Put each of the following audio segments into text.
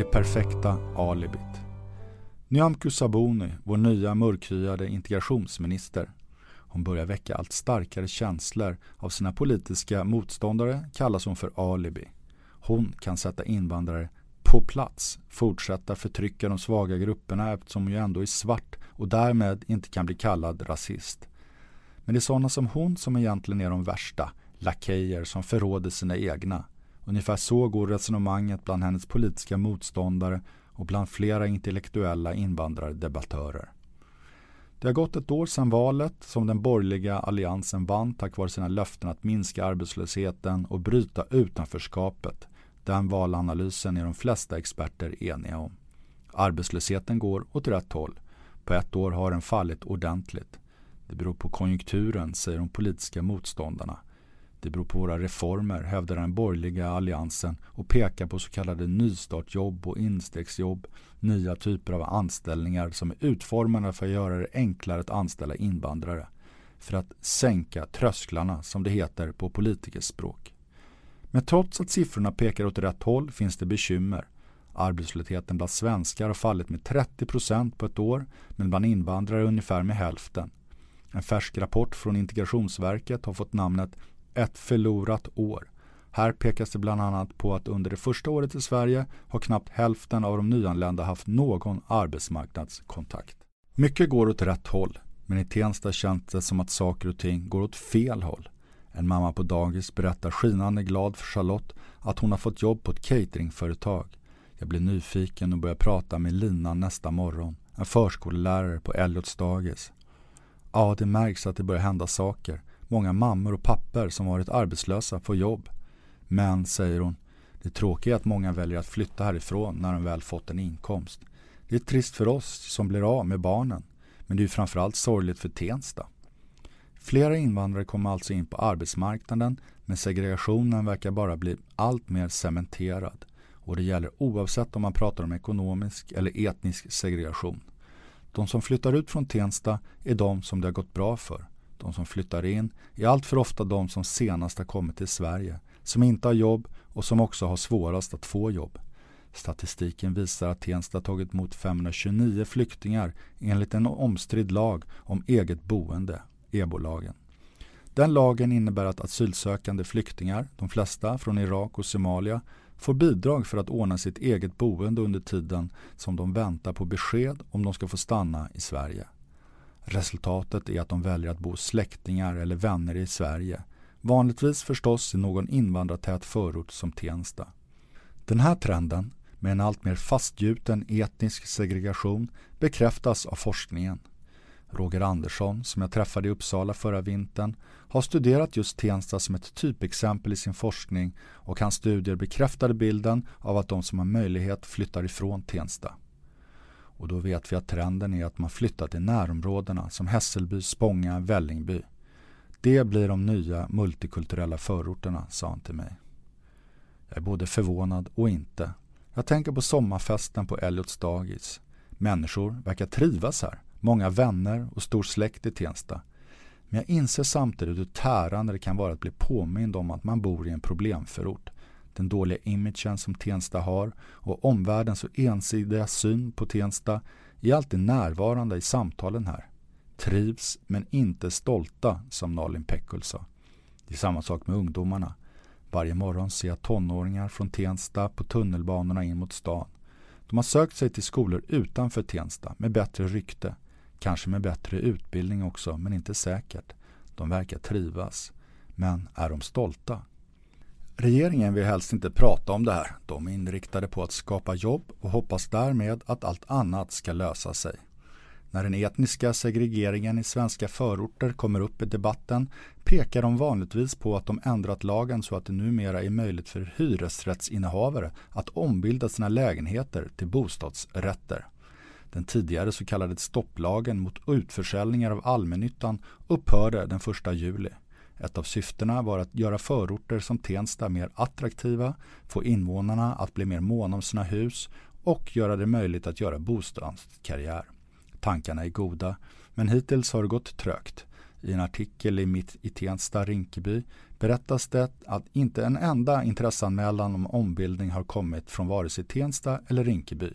Det perfekta alibit. Nyamko Sabuni, vår nya mörkhyade integrationsminister. Hon börjar väcka allt starkare känslor av sina politiska motståndare kallas hon för alibi. Hon kan sätta invandrare på plats, fortsätta förtrycka de svaga grupperna eftersom hon ju ändå är svart och därmed inte kan bli kallad rasist. Men det är sådana som hon som egentligen är de värsta, lakejer som förråder sina egna. Ungefär så går resonemanget bland hennes politiska motståndare och bland flera intellektuella invandrardebattörer. Det har gått ett år sedan valet som den borgerliga alliansen vann tack vare sina löften att minska arbetslösheten och bryta utanförskapet. Den valanalysen är de flesta experter eniga om. Arbetslösheten går åt rätt håll. På ett år har den fallit ordentligt. Det beror på konjunkturen, säger de politiska motståndarna. Det beror på våra reformer, hävdar den borgerliga alliansen och pekar på så kallade nystartjobb och instegsjobb, nya typer av anställningar som är utformade för att göra det enklare att anställa invandrare. För att sänka trösklarna, som det heter på politikerspråk. Men trots att siffrorna pekar åt rätt håll finns det bekymmer. Arbetslösheten bland svenskar har fallit med 30 procent på ett år, men bland invandrare ungefär med hälften. En färsk rapport från Integrationsverket har fått namnet ett förlorat år. Här pekas det bland annat på att under det första året i Sverige har knappt hälften av de nyanlända haft någon arbetsmarknadskontakt. Mycket går åt rätt håll, men i Tensta känns det som att saker och ting går åt fel håll. En mamma på dagis berättar skinande glad för Charlotte att hon har fått jobb på ett cateringföretag. Jag blir nyfiken och börjar prata med Lina nästa morgon, en förskollärare på Elliots dagis. Ja, det märks att det börjar hända saker. Många mammor och papper som varit arbetslösa får jobb. Men, säger hon, det tråkiga är att många väljer att flytta härifrån när de väl fått en inkomst. Det är trist för oss som blir av med barnen. Men det är framförallt sorgligt för Tensta. Flera invandrare kommer alltså in på arbetsmarknaden men segregationen verkar bara bli allt mer cementerad. Och det gäller oavsett om man pratar om ekonomisk eller etnisk segregation. De som flyttar ut från Tensta är de som det har gått bra för. De som flyttar in är alltför ofta de som senast har kommit till Sverige, som inte har jobb och som också har svårast att få jobb. Statistiken visar att Tensta tagit emot 529 flyktingar enligt en omstridd lag om eget boende, EBO-lagen. Den lagen innebär att asylsökande flyktingar, de flesta från Irak och Somalia, får bidrag för att ordna sitt eget boende under tiden som de väntar på besked om de ska få stanna i Sverige. Resultatet är att de väljer att bo hos släktingar eller vänner i Sverige. Vanligtvis förstås i någon invandrartät förort som Tensta. Den här trenden, med en allt mer fastgjuten etnisk segregation, bekräftas av forskningen. Roger Andersson, som jag träffade i Uppsala förra vintern, har studerat just Tensta som ett typexempel i sin forskning och hans studier bekräftade bilden av att de som har möjlighet flyttar ifrån Tensta. Och då vet vi att trenden är att man flyttar till närområdena som Hässelby, Spånga, Vällingby. Det blir de nya multikulturella förorterna, sa han till mig. Jag är både förvånad och inte. Jag tänker på sommarfesten på Elliots dagis. Människor verkar trivas här. Många vänner och stor släkt i Tensta. Men jag inser samtidigt hur tärande det kan vara att bli påmind om att man bor i en problemförort den dåliga imagen som Tensta har och omvärldens så ensidiga syn på Tensta är alltid närvarande i samtalen här. Trivs men inte stolta, som Nalin Pekul sa. Det är samma sak med ungdomarna. Varje morgon ser jag tonåringar från Tensta på tunnelbanorna in mot stan. De har sökt sig till skolor utanför Tensta med bättre rykte. Kanske med bättre utbildning också, men inte säkert. De verkar trivas. Men är de stolta? Regeringen vill helst inte prata om det här. De är inriktade på att skapa jobb och hoppas därmed att allt annat ska lösa sig. När den etniska segregeringen i svenska förorter kommer upp i debatten pekar de vanligtvis på att de ändrat lagen så att det numera är möjligt för hyresrättsinnehavare att ombilda sina lägenheter till bostadsrätter. Den tidigare så kallade stopplagen mot utförsäljningar av allmännyttan upphörde den 1 juli. Ett av syftena var att göra förorter som Tensta mer attraktiva, få invånarna att bli mer måna om sina hus och göra det möjligt att göra bostadskarriär. Tankarna är goda, men hittills har det gått trögt. I en artikel i Mitt i Tensta, Rinkeby, berättas det att inte en enda intresseanmälan om ombildning har kommit från vare sig Tensta eller Rinkeby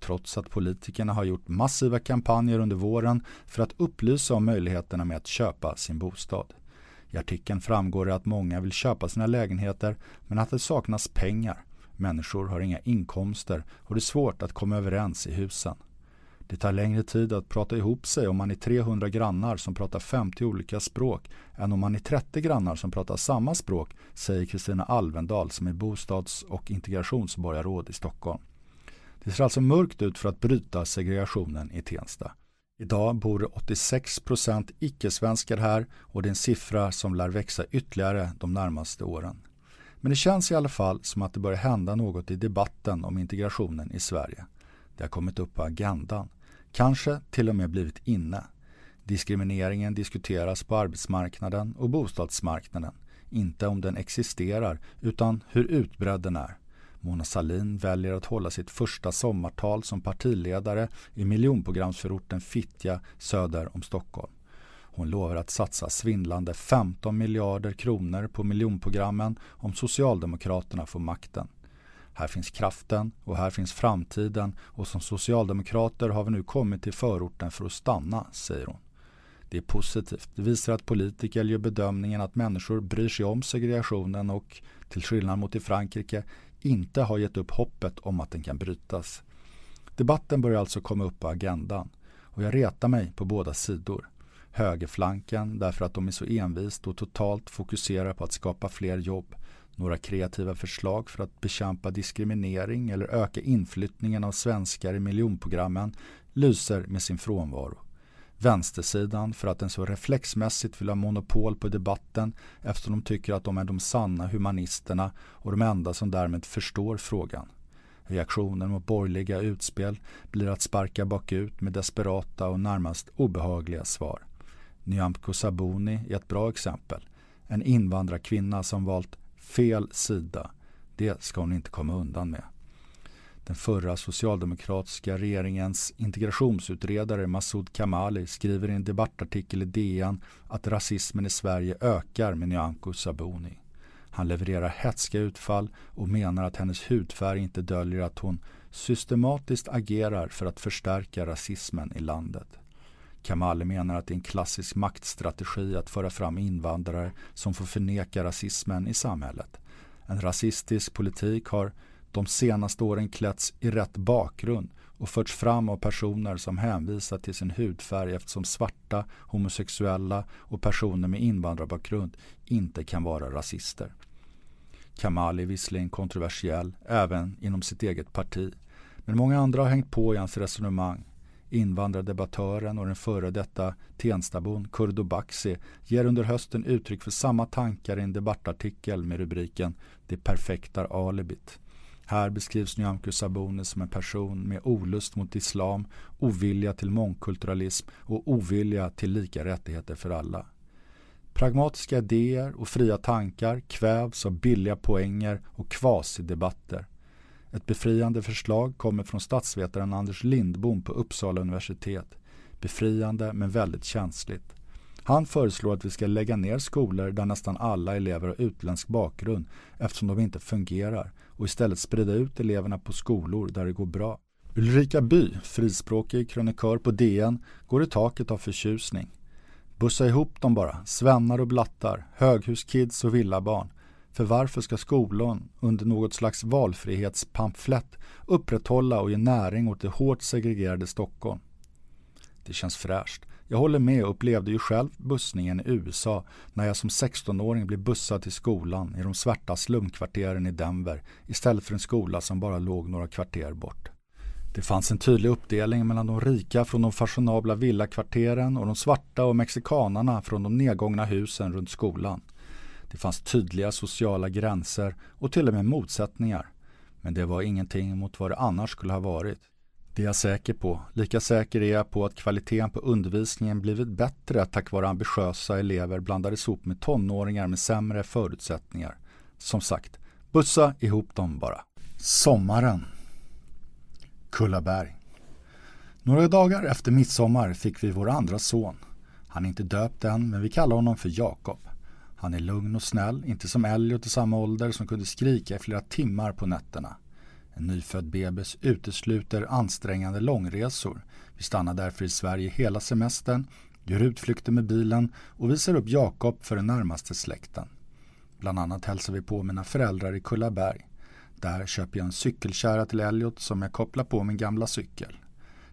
trots att politikerna har gjort massiva kampanjer under våren för att upplysa om möjligheterna med att köpa sin bostad. I artikeln framgår det att många vill köpa sina lägenheter men att det saknas pengar. Människor har inga inkomster och det är svårt att komma överens i husen. Det tar längre tid att prata ihop sig om man är 300 grannar som pratar 50 olika språk än om man är 30 grannar som pratar samma språk, säger Kristina Alvendal som är bostads och integrationsborgarråd i Stockholm. Det ser alltså mörkt ut för att bryta segregationen i Tensta. Idag bor 86 procent icke-svenskar här och det är en siffra som lär växa ytterligare de närmaste åren. Men det känns i alla fall som att det börjar hända något i debatten om integrationen i Sverige. Det har kommit upp på agendan. Kanske till och med blivit inne. Diskrimineringen diskuteras på arbetsmarknaden och bostadsmarknaden. Inte om den existerar utan hur utbredd den är. Mona Salin väljer att hålla sitt första sommartal som partiledare i miljonprogramsförorten Fittja söder om Stockholm. Hon lovar att satsa svindlande 15 miljarder kronor på miljonprogrammen om Socialdemokraterna får makten. Här finns kraften och här finns framtiden och som socialdemokrater har vi nu kommit till förorten för att stanna, säger hon. Det är positivt. Det visar att politiker gör bedömningen att människor bryr sig om segregationen och, till skillnad mot i Frankrike, inte har gett upp hoppet om att den kan brytas. Debatten börjar alltså komma upp på agendan och jag retar mig på båda sidor. Högerflanken därför att de är så envist och totalt fokuserar på att skapa fler jobb. Några kreativa förslag för att bekämpa diskriminering eller öka inflyttningen av svenskar i miljonprogrammen lyser med sin frånvaro. Vänstersidan för att den så reflexmässigt vill ha monopol på debatten eftersom de tycker att de är de sanna humanisterna och de enda som därmed förstår frågan. Reaktionen mot borgerliga utspel blir att sparka bakut med desperata och närmast obehagliga svar. Nyamko Sabuni är ett bra exempel. En invandrarkvinna som valt fel sida. Det ska hon inte komma undan med. Den förra socialdemokratiska regeringens integrationsutredare Massoud Kamali skriver i en debattartikel i DN att rasismen i Sverige ökar med Nyamko Sabuni. Han levererar hätska utfall och menar att hennes hudfärg inte döljer att hon systematiskt agerar för att förstärka rasismen i landet. Kamali menar att det är en klassisk maktstrategi att föra fram invandrare som får förneka rasismen i samhället. En rasistisk politik har de senaste åren klätts i rätt bakgrund och förts fram av personer som hänvisar till sin hudfärg eftersom svarta, homosexuella och personer med invandrarbakgrund inte kan vara rasister. Kamal är visserligen kontroversiell även inom sitt eget parti men många andra har hängt på i hans resonemang. Invandrardebattören och den före detta Tenstabon Kurdo Baxi ger under hösten uttryck för samma tankar i en debattartikel med rubriken Det perfekta alibit. Här beskrivs Nyamko Sabuni som en person med olust mot islam, ovilja till mångkulturalism och ovilja till lika rättigheter för alla. Pragmatiska idéer och fria tankar kvävs av billiga poänger och kvasidebatter. Ett befriande förslag kommer från statsvetaren Anders Lindbom på Uppsala universitet. Befriande men väldigt känsligt. Han föreslår att vi ska lägga ner skolor där nästan alla elever har utländsk bakgrund eftersom de inte fungerar och istället sprida ut eleverna på skolor där det går bra. Ulrika By, frispråkig krönikör på DN, går i taket av förtjusning. Bussa ihop dem bara, svennar och blattar, höghuskids och villabarn. För varför ska skolan under något slags valfrihetspamflett upprätthålla och ge näring åt det hårt segregerade Stockholm? Det känns fräscht. Jag håller med och upplevde ju själv bussningen i USA när jag som 16-åring blev bussad till skolan i de svarta slumkvarteren i Denver istället för en skola som bara låg några kvarter bort. Det fanns en tydlig uppdelning mellan de rika från de fashionabla villakvarteren och de svarta och mexikanarna från de nedgångna husen runt skolan. Det fanns tydliga sociala gränser och till och med motsättningar. Men det var ingenting mot vad det annars skulle ha varit. Det är jag säker på. Lika säker är jag på att kvaliteten på undervisningen blivit bättre tack vare ambitiösa elever blandades ihop med tonåringar med sämre förutsättningar. Som sagt, bussa ihop dem bara. Sommaren. Kullaberg. Några dagar efter midsommar fick vi vår andra son. Han är inte döpt än, men vi kallar honom för Jakob. Han är lugn och snäll, inte som Elliot i samma ålder som kunde skrika i flera timmar på nätterna. En nyfödd bebis utesluter ansträngande långresor. Vi stannar därför i Sverige hela semestern, gör utflykter med bilen och visar upp Jakob för den närmaste släkten. Bland annat hälsar vi på mina föräldrar i Kullaberg. Där köper jag en cykelkärra till Elliot som jag kopplar på min gamla cykel.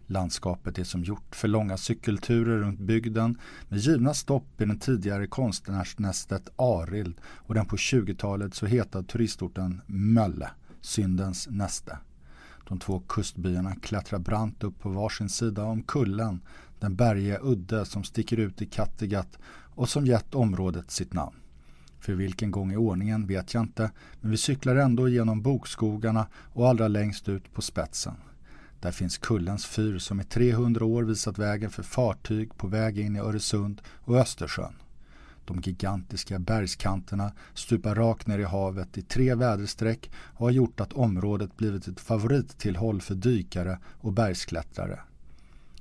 Landskapet är som gjort för långa cykelturer runt bygden med givna stopp i den tidigare konstnärsnästet Arild och den på 20-talet så heta turistorten Mölle, syndens näste. De två kustbyarna klättrar brant upp på varsin sida om kullen, den bergiga udde som sticker ut i Kattegatt och som gett området sitt namn. För vilken gång i ordningen vet jag inte, men vi cyklar ändå genom bokskogarna och allra längst ut på spetsen. Där finns Kullens fyr som i 300 år visat vägen för fartyg på väg in i Öresund och Östersjön. De gigantiska bergskanterna stupar rakt ner i havet i tre väderstreck och har gjort att området blivit ett favorittillhåll för dykare och bergsklättrare.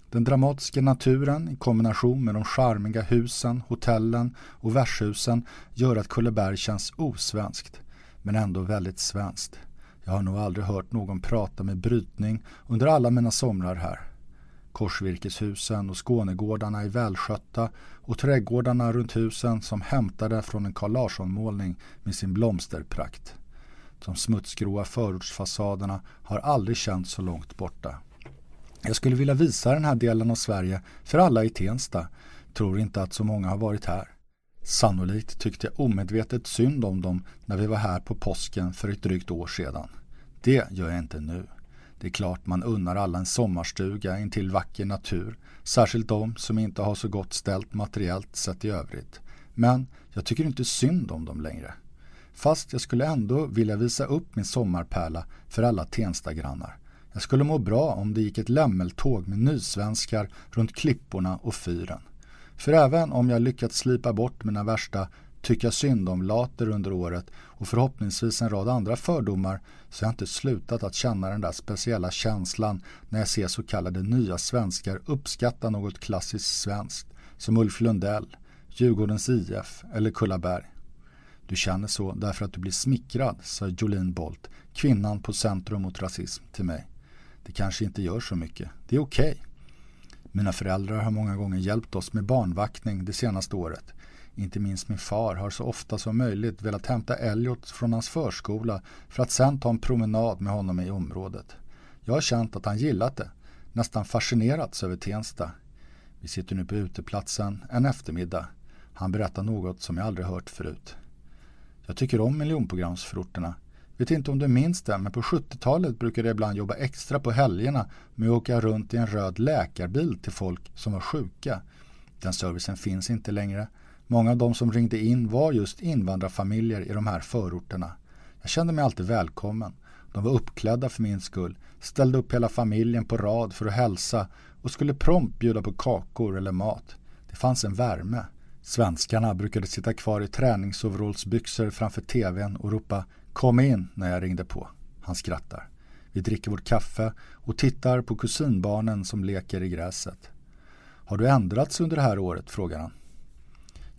Den dramatiska naturen i kombination med de charmiga husen, hotellen och värdshusen gör att Kulleberg känns osvenskt, men ändå väldigt svenskt. Jag har nog aldrig hört någon prata med brytning under alla mina somrar här. Korsvirkeshusen och Skånegårdarna är välskötta och trädgårdarna runt husen som hämtade från en Carl Larsson-målning med sin blomsterprakt. De smutsgråa förortsfasaderna har aldrig känts så långt borta. Jag skulle vilja visa den här delen av Sverige för alla i Tensta. Tror inte att så många har varit här. Sannolikt tyckte jag omedvetet synd om dem när vi var här på påsken för ett drygt år sedan. Det gör jag inte nu. Det är klart man unnar alla en sommarstuga intill vacker natur, särskilt de som inte har så gott ställt materiellt sett i övrigt. Men jag tycker inte synd om dem längre. Fast jag skulle ändå vilja visa upp min sommarpärla för alla Tenstagrannar. Jag skulle må bra om det gick ett lämmeltåg med nysvenskar runt klipporna och fyren. För även om jag lyckats slipa bort mina värsta tycka synd om later under året och förhoppningsvis en rad andra fördomar så har jag inte slutat att känna den där speciella känslan när jag ser så kallade nya svenskar uppskatta något klassiskt svenskt som Ulf Lundell, Djurgårdens IF eller Kullaberg. Du känner så därför att du blir smickrad, sa Jolene Bolt, kvinnan på Centrum mot rasism, till mig. Det kanske inte gör så mycket. Det är okej. Okay. Mina föräldrar har många gånger hjälpt oss med barnvaktning det senaste året. Inte minst min far har så ofta som möjligt velat hämta Elliot från hans förskola för att sen ta en promenad med honom i området. Jag har känt att han gillat det, nästan fascinerats över Tensta. Vi sitter nu på uteplatsen en eftermiddag. Han berättar något som jag aldrig hört förut. Jag tycker om miljonprogramsförorterna. Vet inte om du minns det, men på 70-talet brukade jag ibland jobba extra på helgerna med att åka runt i en röd läkarbil till folk som var sjuka. Den servicen finns inte längre. Många av de som ringde in var just invandrarfamiljer i de här förorterna. Jag kände mig alltid välkommen. De var uppklädda för min skull, ställde upp hela familjen på rad för att hälsa och skulle prompt bjuda på kakor eller mat. Det fanns en värme. Svenskarna brukade sitta kvar i träningsoverallsbyxor framför tvn och ropa Kom in när jag ringde på. Han skrattar. Vi dricker vårt kaffe och tittar på kusinbarnen som leker i gräset. Har du ändrats under det här året? frågar han.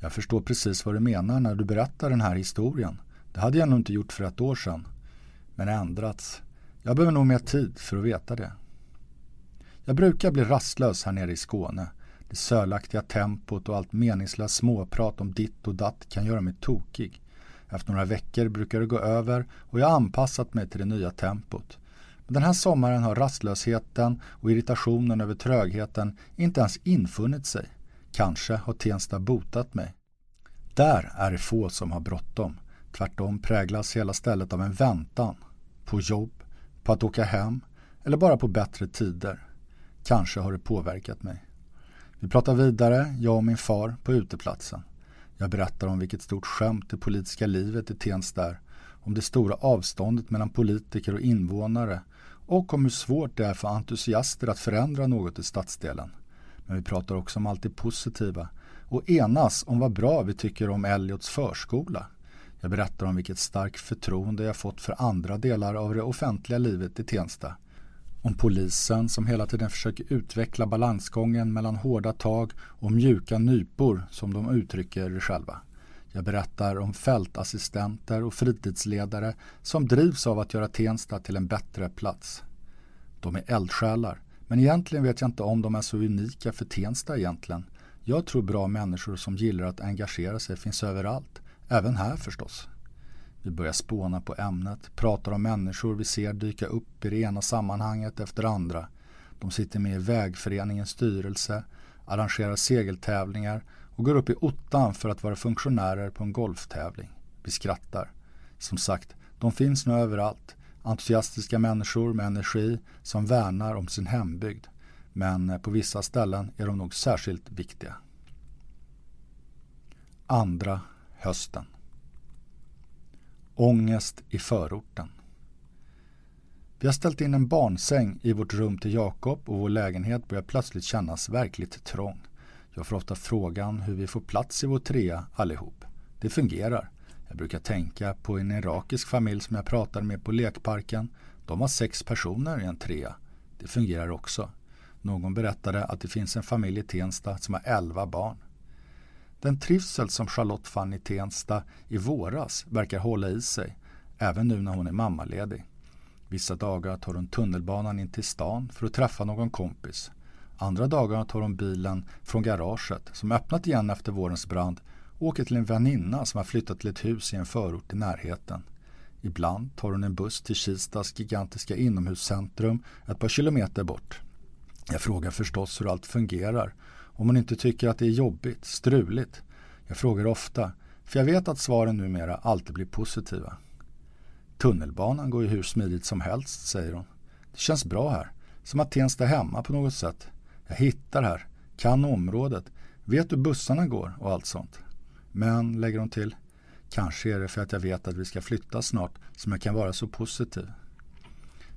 Jag förstår precis vad du menar när du berättar den här historien. Det hade jag nog inte gjort för ett år sedan. Men ändrats. Jag behöver nog mer tid för att veta det. Jag brukar bli rastlös här nere i Skåne. Det sölaktiga tempot och allt meningslöst småprat om ditt och datt kan göra mig tokig. Efter några veckor brukar det gå över och jag har anpassat mig till det nya tempot. Men den här sommaren har rastlösheten och irritationen över trögheten inte ens infunnit sig. Kanske har Tensta botat mig. Där är det få som har bråttom. Tvärtom präglas hela stället av en väntan. På jobb, på att åka hem eller bara på bättre tider. Kanske har det påverkat mig. Vi pratar vidare, jag och min far, på uteplatsen. Jag berättar om vilket stort skämt det politiska livet i Tensta är, om det stora avståndet mellan politiker och invånare och om hur svårt det är för entusiaster att förändra något i stadsdelen. Men vi pratar också om allt det positiva och enas om vad bra vi tycker om Elliots förskola. Jag berättar om vilket starkt förtroende jag fått för andra delar av det offentliga livet i Tensta. Om polisen som hela tiden försöker utveckla balansgången mellan hårda tag och mjuka nypor som de uttrycker det själva. Jag berättar om fältassistenter och fritidsledare som drivs av att göra Tensta till en bättre plats. De är eldsjälar, men egentligen vet jag inte om de är så unika för Tensta egentligen. Jag tror bra människor som gillar att engagera sig finns överallt, även här förstås. Vi börjar spåna på ämnet, pratar om människor vi ser dyka upp i det ena sammanhanget efter andra. De sitter med i vägföreningens styrelse, arrangerar segeltävlingar och går upp i ottan för att vara funktionärer på en golftävling. Vi skrattar. Som sagt, de finns nu överallt. Entusiastiska människor med energi som värnar om sin hembygd. Men eh, på vissa ställen är de nog särskilt viktiga. Andra hösten. Ångest i förorten. Vi har ställt in en barnsäng i vårt rum till Jakob och vår lägenhet börjar plötsligt kännas verkligt trång. Jag får ofta frågan hur vi får plats i vår trea allihop. Det fungerar. Jag brukar tänka på en irakisk familj som jag pratade med på lekparken. De har sex personer i en trea. Det fungerar också. Någon berättade att det finns en familj i Tensta som har elva barn. Den trivsel som Charlotte fann i Tensta i våras verkar hålla i sig, även nu när hon är mammaledig. Vissa dagar tar hon tunnelbanan in till stan för att träffa någon kompis. Andra dagar tar hon bilen från garaget, som öppnat igen efter vårens brand, åker till en väninna som har flyttat till ett hus i en förort i närheten. Ibland tar hon en buss till Kistas gigantiska inomhuscentrum ett par kilometer bort. Jag frågar förstås hur allt fungerar om hon inte tycker att det är jobbigt, struligt. Jag frågar ofta, för jag vet att svaren numera alltid blir positiva. Tunnelbanan går ju hur smidigt som helst, säger hon. Det känns bra här, som att Tensta är hemma på något sätt. Jag hittar här, kan området, vet hur bussarna går och allt sånt. Men, lägger hon till, kanske är det för att jag vet att vi ska flytta snart som jag kan vara så positiv.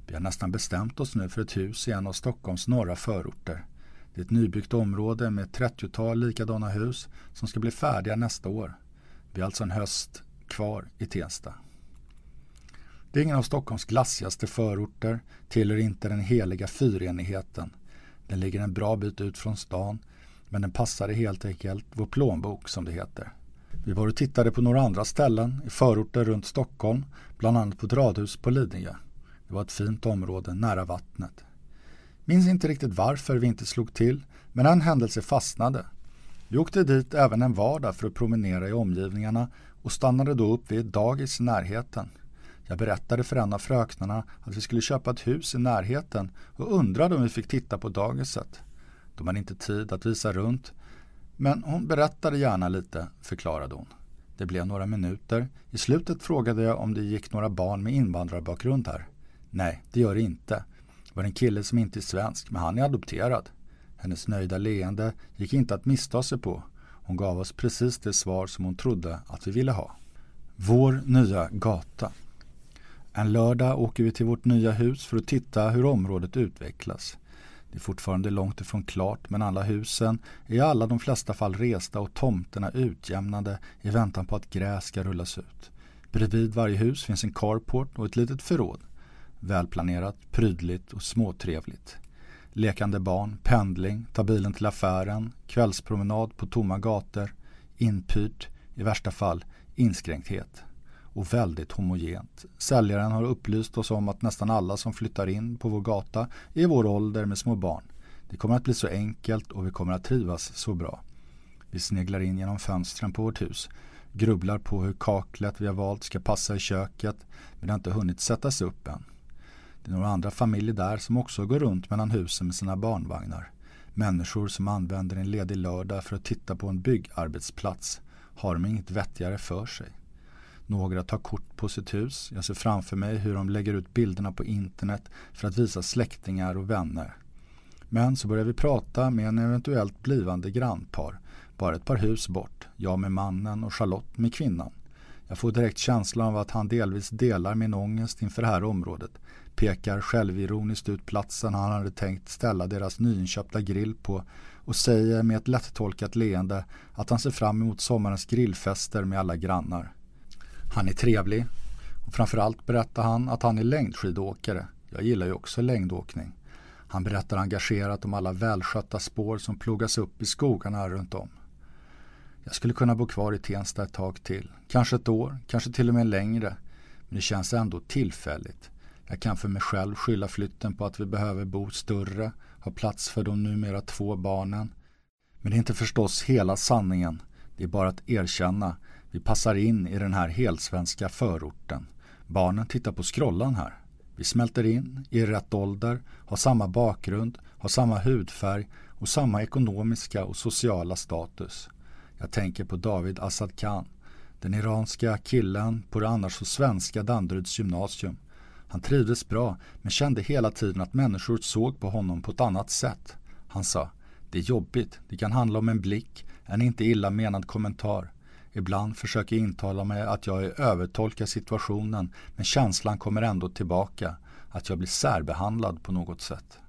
Vi har nästan bestämt oss nu för ett hus i en av Stockholms norra förorter. Det är ett nybyggt område med ett 30-tal likadana hus som ska bli färdiga nästa år. Vi har alltså en höst kvar i Tensta. Det är ingen av Stockholms glassigaste förorter, tillhör inte den heliga fyrenigheten. Den ligger en bra bit ut från stan, men den passade helt enkelt vår plånbok som det heter. Vi var och tittade på några andra ställen i förorter runt Stockholm, bland annat på ett radhus på Lidingö. Det var ett fint område nära vattnet. Minns inte riktigt varför vi inte slog till, men en händelse fastnade. Vi åkte dit även en vardag för att promenera i omgivningarna och stannade då upp vid ett dagis i närheten. Jag berättade för en av fröknarna att vi skulle köpa ett hus i närheten och undrade om vi fick titta på dagiset. De hade inte tid att visa runt, men hon berättade gärna lite, förklarade hon. Det blev några minuter. I slutet frågade jag om det gick några barn med invandrarbakgrund här. Nej, det gör det inte. Det var en kille som inte är svensk, men han är adopterad. Hennes nöjda leende gick inte att missta sig på. Hon gav oss precis det svar som hon trodde att vi ville ha. Vår nya gata. En lördag åker vi till vårt nya hus för att titta hur området utvecklas. Det är fortfarande långt ifrån klart men alla husen är i alla de flesta fall resta och tomterna utjämnade i väntan på att gräs ska rullas ut. Bredvid varje hus finns en carport och ett litet förråd. Välplanerat, prydligt och småtrevligt. Lekande barn, pendling, ta bilen till affären, kvällspromenad på tomma gator, inpyrt, i värsta fall inskränkthet och väldigt homogent. Säljaren har upplyst oss om att nästan alla som flyttar in på vår gata är i vår ålder med små barn. Det kommer att bli så enkelt och vi kommer att trivas så bra. Vi sneglar in genom fönstren på vårt hus, grubblar på hur kaklet vi har valt ska passa i köket men det har inte hunnit sättas upp än. Det är några andra familjer där som också går runt mellan husen med sina barnvagnar. Människor som använder en ledig lördag för att titta på en byggarbetsplats har de inget vettigare för sig. Några tar kort på sitt hus. Jag ser framför mig hur de lägger ut bilderna på internet för att visa släktingar och vänner. Men så börjar vi prata med en eventuellt blivande grannpar. Bara ett par hus bort. Jag med mannen och Charlotte med kvinnan. Jag får direkt känslan av att han delvis delar min ångest inför det här området. Pekar självironiskt ut platsen han hade tänkt ställa deras nyinköpta grill på och säger med ett lättolkat leende att han ser fram emot sommarens grillfester med alla grannar. Han är trevlig och framförallt berättar han att han är längdskidåkare. Jag gillar ju också längdåkning. Han berättar engagerat om alla välskötta spår som plogas upp i skogarna runt om. Jag skulle kunna bo kvar i Tensta ett tag till. Kanske ett år, kanske till och med längre. Men det känns ändå tillfälligt. Jag kan för mig själv skylla flytten på att vi behöver bo större, ha plats för de numera två barnen. Men det är inte förstås hela sanningen. Det är bara att erkänna. Vi passar in i den här helsvenska förorten. Barnen tittar på skrollan här. Vi smälter in, i rätt ålder, har samma bakgrund, har samma hudfärg och samma ekonomiska och sociala status. Jag tänker på David Assad Khan, den iranska killen på det annars så svenska Danderyds gymnasium. Han trivdes bra men kände hela tiden att människor såg på honom på ett annat sätt. Han sa, det är jobbigt, det kan handla om en blick, en inte illa menad kommentar. Ibland försöker jag intala mig att jag övertolkar situationen men känslan kommer ändå tillbaka, att jag blir särbehandlad på något sätt.